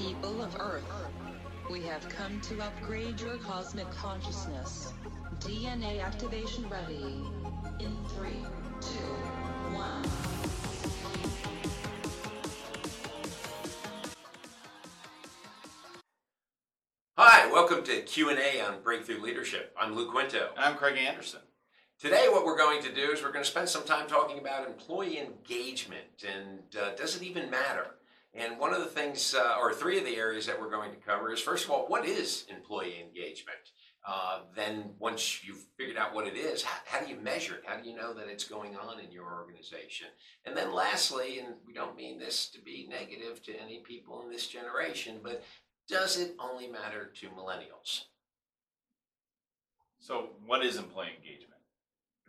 People of Earth, we have come to upgrade your cosmic consciousness. DNA activation ready. In three, two, one. Hi, welcome to Q&A on Breakthrough Leadership. I'm Lou Quinto. And I'm Craig Anderson. Today what we're going to do is we're going to spend some time talking about employee engagement and uh, does it even matter? And one of the things, uh, or three of the areas that we're going to cover is first of all, what is employee engagement? Uh, then once you've figured out what it is, how, how, do you measure it? How do you know that it's going on in your organization? And then lastly, and we don't mean this to be negative to any people in this generation, but does it only matter to millennials? So what is employee engagement?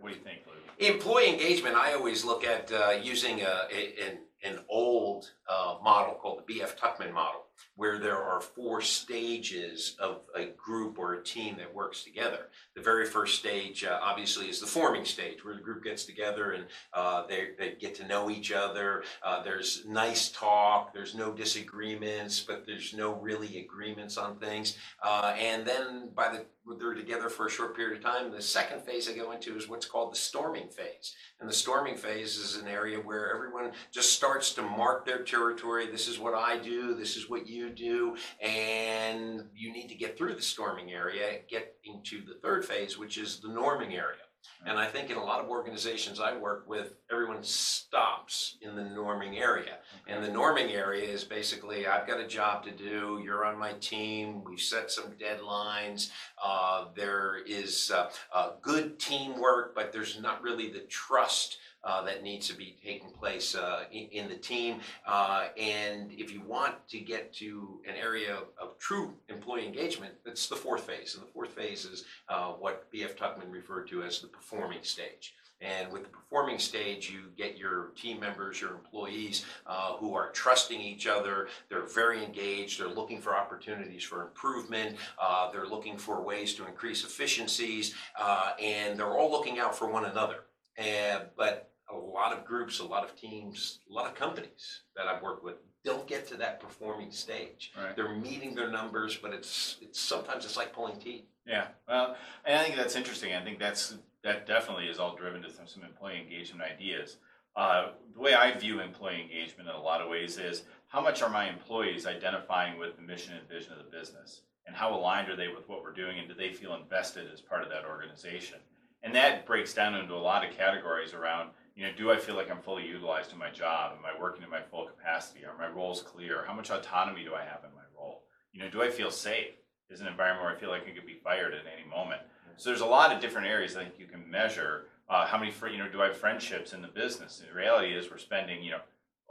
What do you think? Employee engagement, I always look at uh, using a, a, an, an old uh, model called the B.F. Tuckman model where there are four stages of a group or a team that works together. The very first stage, uh, obviously, is the forming stage, where the group gets together and uh, they, they get to know each other. Uh, there's nice talk, there's no disagreements, but there's no really agreements on things. Uh, and then by the they're together for a short period of time. The second phase I go into is what's called the storming phase. And the storming phase is an area where everyone just starts to mark their territory. This is what I do, this is what you do, and you need to get through the storming area, get into the third phase, which is the norming area. And I think in a lot of organizations I work with, everyone stops in the norming area. And the norming area is basically I've got a job to do, you're on my team, we've set some deadlines, uh, there is uh, uh, good teamwork, but there's not really the trust uh, that needs to be taking place uh, in, in, the team. Uh, and if you want to get to an area of, true employee engagement, that's the fourth phase. And the fourth phase is uh, what B.F. Tuckman referred to as the performing stage. And with the performing stage, you get your team members, your employees uh, who are trusting each other. They're very engaged. They're looking for opportunities for improvement. Uh, they're looking for ways to increase efficiencies. Uh, and they're all looking out for one another. But a lot of groups, a lot of teams, a lot of companies that I've worked with don't get to that performing stage. Right. They're meeting their numbers, but it's it's sometimes it's like pulling teeth. Yeah, well, and I think that's interesting. I think that's that definitely is all driven to some employee engagement ideas. Uh, the way I view employee engagement in a lot of ways is how much are my employees identifying with the mission and vision of the business, and how aligned are they with what we're doing, and do they feel invested as part of that organization? And that breaks down into a lot of categories around you know, do I feel like I'm fully utilized in my job? Am I working in my full capacity? Are my roles clear? How much autonomy do I have in my role? You know, do I feel safe? Is an environment where I feel like I could be fired at any moment? So there's a lot of different areas I think you can measure. Uh, how many, you know, do I have friendships in the business? The reality is we're spending, you know,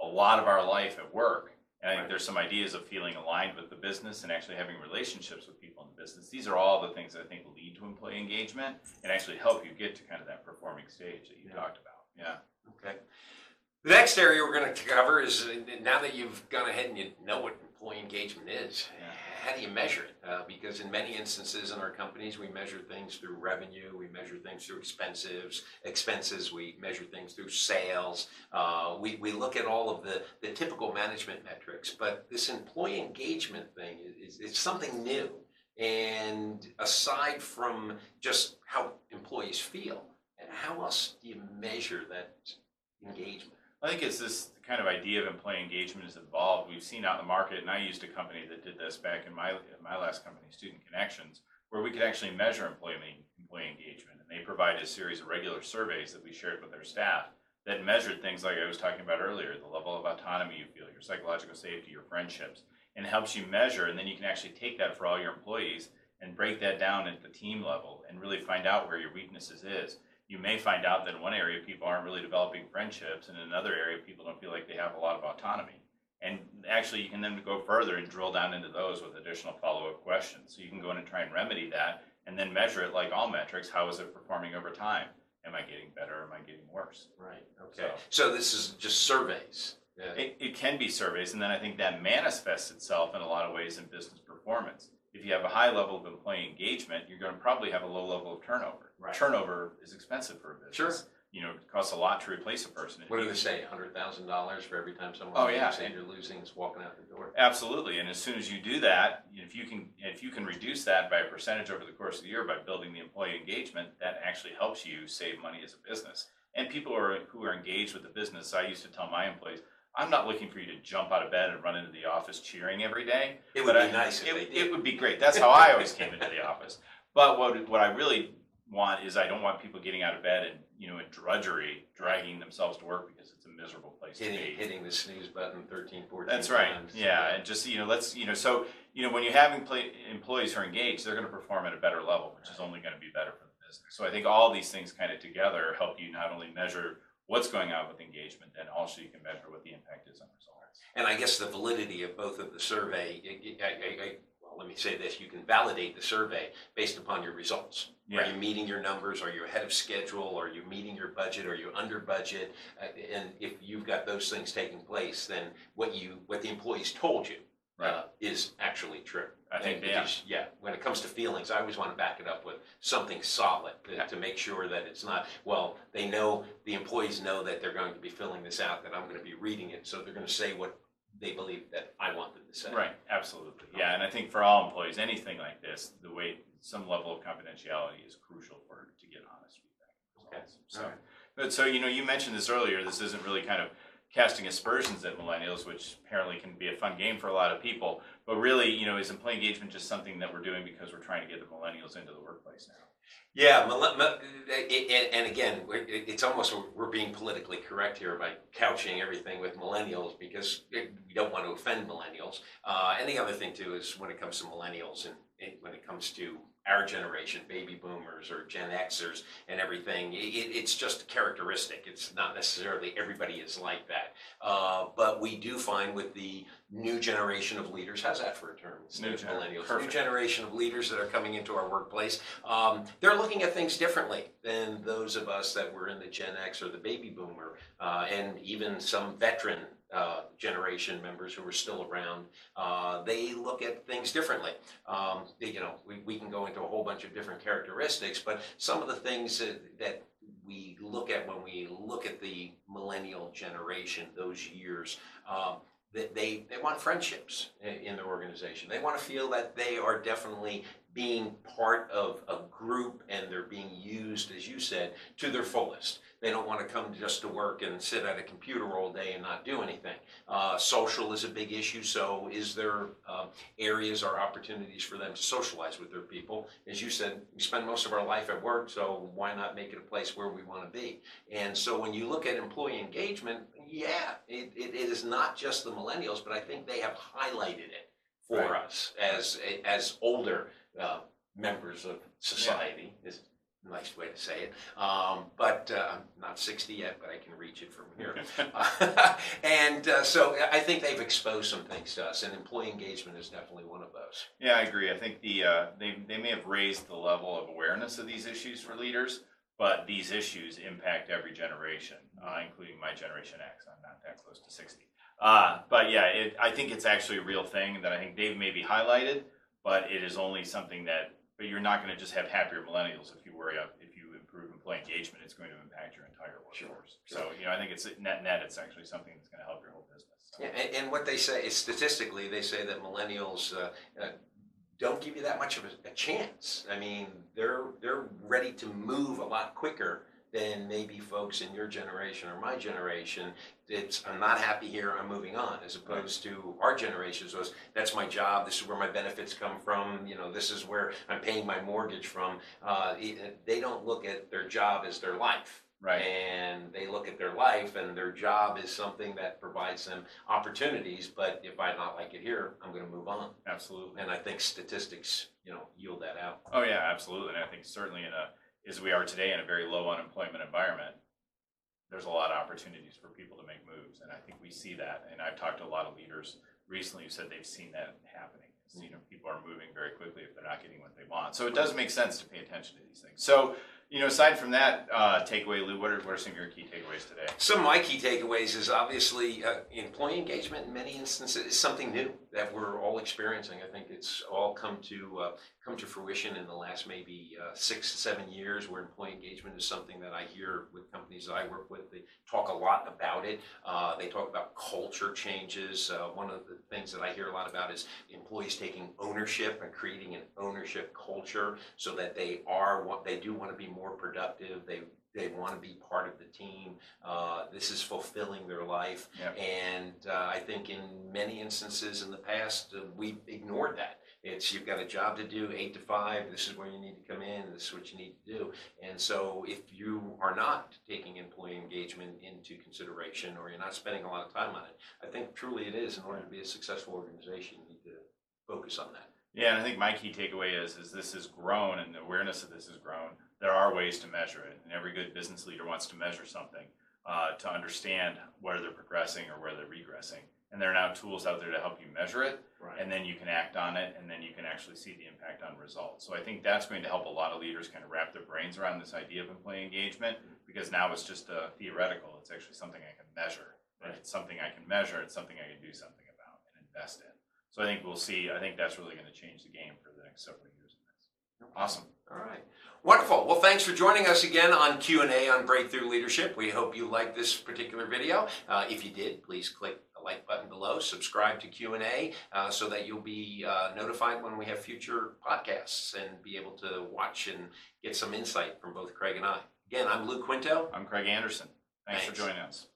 a lot of our life at work. And I think there's some ideas of feeling aligned with the business and actually having relationships with people in the business. These are all the things that I think lead to employee engagement and actually help you get to kind of that performing stage that you yeah. talked about. Yeah. Okay. The next area we're going to cover is uh, now that you've gone ahead and you know what employee engagement is, yeah. how do you measure it? Uh, because in many instances in our companies, we measure things through revenue, we measure things through expenses, expenses, we measure things through sales. Uh, we, we look at all of the, the typical management metrics, but this employee engagement thing is, is, is something new. And aside from just how employees feel, how else do you measure that engagement? I think it's this kind of idea of employee engagement has evolved. We've seen out in the market, and I used a company that did this back in my my last company, Student Connections, where we could actually measure employee employee engagement, and they provided a series of regular surveys that we shared with their staff that measured things like I was talking about earlier, the level of autonomy you feel, your psychological safety, your friendships, and helps you measure, and then you can actually take that for all your employees and break that down at the team level and really find out where your weaknesses is you may find out that in one area people aren't really developing friendships, and in another area people don't feel like they have a lot of autonomy. And actually, you can then go further and drill down into those with additional follow up questions. So you can go in and try and remedy that, and then measure it like all metrics. How is it performing over time? Am I getting better? Or am I getting worse? Right. Okay. So, so this is just surveys. Yeah. It, it can be surveys, and then I think that manifests itself in a lot of ways in business performance. If you have a high level of employee engagement, you're going to probably have a low level of turnover. Right. Turnover is expensive for a business. Sure. you know, it costs a lot to replace a person. What do they say, hundred thousand dollars for every time someone Oh, yeah. leaves and you're losing is walking out the door? Absolutely, and as soon as you do that, if you can, if you can reduce that by a percentage over the course of the year by building the employee engagement, that actually helps you save money as a business. And people are, who are engaged with the business, I used to tell my employees, I'm not looking for you to jump out of bed and run into the office cheering every day. It would but be I- nice if it, It would be great. That's how I always came into the office. But what what I really want is I don't want people getting out of bed and you know in drudgery, dragging themselves to work because it's a miserable place to Hitting, be. hitting the snooze button 13, 14 That's right. times. Yeah, and just you know, let's you know, so you know, when you have employ- employees who are engaged, they're going to perform at a better level, which is only going to be better for the business. So I think all these things kind of together help you not only measure what's going on with engagement, and also you can measure what the impact is on results. And I guess the validity of both of the survey, I, I, I, well, let me say this, you can validate the survey based upon your results. Are you meeting your numbers? Are you ahead of schedule? Are you meeting your budget? Are you under budget? Uh, And if you've got those things taking place, then what you, what the employees told you uh, is actually true. I think And they because, Yeah, when it comes to feelings, I always want to back it up with something solid to- Yeah. to make sure that it's not, well, they know, the employees know that they're going to be filling this out, that I'm going to be reading it, so they're going to say what they believe that I want them to say. Right, absolutely. Yeah, and I think for all employees, anything like this, the way some level of confidentiality is crucial for to get honest feedback. Okay. So, Alright. but so you know, you mentioned this earlier. This isn't really kind of casting aspersions at millennials, which apparently can be a fun game for a lot of people. But really, you know, is employee engagement just something that we're doing because we're trying to get the millennials into the workplace now? Yeah, and, again, it's almost, we're being politically correct here by couching everything with millennials because we don't want to offend millennials. Uh, and the other thing too is when it comes to millennials and when it comes to our generation, baby boomers or Gen Xers and everything, it, it's just a characteristic. It's not necessarily everybody is like that. Uh, but we do find with the new generation of leaders, how's that for a term? New millennials, new generation of leaders that are coming into our workplace. Um, they're looking at things differently than those of us that were in the Gen X or the baby boomer, uh, and even some veteran uh, generation members who are still around. Uh, they look at things differently. Um, they- you know, we, we can go into a whole bunch of different characteristics, but some of the things that, that we look at when we look at the millennial generation, those years, um, that they, they want friendships in, in their organization. They want to feel that they are definitely being part of a group and they're being used, as you said, to their fullest. They don't want to come just to work and sit at a computer all day and not do anything. Uh, social is a big issue, so is there uh, areas or opportunities for them to socialize with their people? As you said, we spend most of our life at work, so why not make it a place where we want to be? And so when you look at employee engagement, yeah, it, it, it is not just the millennials, but I think they have highlighted it for Right. us as as older uh, members of society. Is a nice way to say it. Um, but uh, I'm not 60 yet, but I can reach it from here. and uh, so I think they've exposed some things to us, and employee engagement is definitely one of those. Yeah, I agree. I think the uh, they they may have raised the level of awareness of these issues for leaders, but these issues impact every generation, uh, including my generation X. I'm not that close to sixty. Uh, but yeah, it, I think it's actually a real thing that I think Dave maybe highlighted, but it is only something that. But you're not going to just have happier millennials if you worry up if you improve employee engagement. It's going to impact your entire Sure, workforce. sure. So you know, I think it's net net. It's actually something that's going to help your whole business. So. Yeah, and, and what they say is statistically, they say that millennials uh, uh, don't give you that much of a, a chance. I mean, they're they're ready to move a lot quicker than maybe folks in your generation or my generation. It's I'm not happy here. I'm moving on. As opposed to our generations was that's my job. This is where my benefits come from. You know, this is where I'm paying my mortgage from. Uh, they don't look at their job as their life Right. and they look at their life and their job is something that provides them opportunities but if i not like it here i'm going to move on Absolutely. and i think statistics you know yield that out Oh yeah, absolutely. And I think certainly in a as we are today in a very low unemployment environment, there's a lot of opportunities for people to make moves, and I think we see that. And I've talked to a lot of leaders recently who said they've seen that happening. You know, people are moving very quickly if they're not getting what they want. So it does make sense to pay attention to these things. So, You know, aside from that uh, takeaway, Lou, what are, what are some of your key takeaways today? Some of my key takeaways is obviously uh, employee engagement in many instances is something new that we're all experiencing. I think it's all come to uh, come to fruition in the last maybe uh, six to seven years, where employee engagement is something that I hear with companies that I work with. They talk a lot about it. Uh, they talk about culture changes. Uh, one of the things that I hear a lot about is employees taking ownership and creating an ownership culture so that they are what they do want to be more productive. They they want to be part of the team. Uh, this is fulfilling their life. Yep. And uh, I think in many instances in the past, uh, we've ignored that. It's you've got a job to do, eight to five. This is where you need to come in. This is what you need to do. And so, if you are not taking employee engagement into consideration, or you're not spending a lot of time on it, I think truly it is in order to be a successful organization, you need to focus on that. Yeah, and I think my key takeaway is is this has grown and the awareness of this has grown. There are ways to measure it, and every good business leader wants to measure something uh, to understand where they're progressing or where they're regressing. And there are now tools out there to help you measure it, and then you can act on it, and then you can actually see the impact on results. So I think that's going to help a lot of leaders kind of wrap their brains around this idea of employee engagement because now it's just a theoretical. It's actually something I can measure. And It's something I can measure. It's something I can do something about and invest in. So I think we'll see. I think that's really going to change the game for the next several years. Awesome. All right. Wonderful. Well, thanks for joining us again on Q&A on Breakthrough Leadership. We hope you liked this particular video. Uh, if you did, please click the like button below, subscribe to Q&A uh, so that you'll be uh, notified when we have future podcasts and be able to watch and get some insight from both Craig and I. Again, I'm Lou Quinto. I'm Craig Anderson. Thanks, Thanks. for joining us.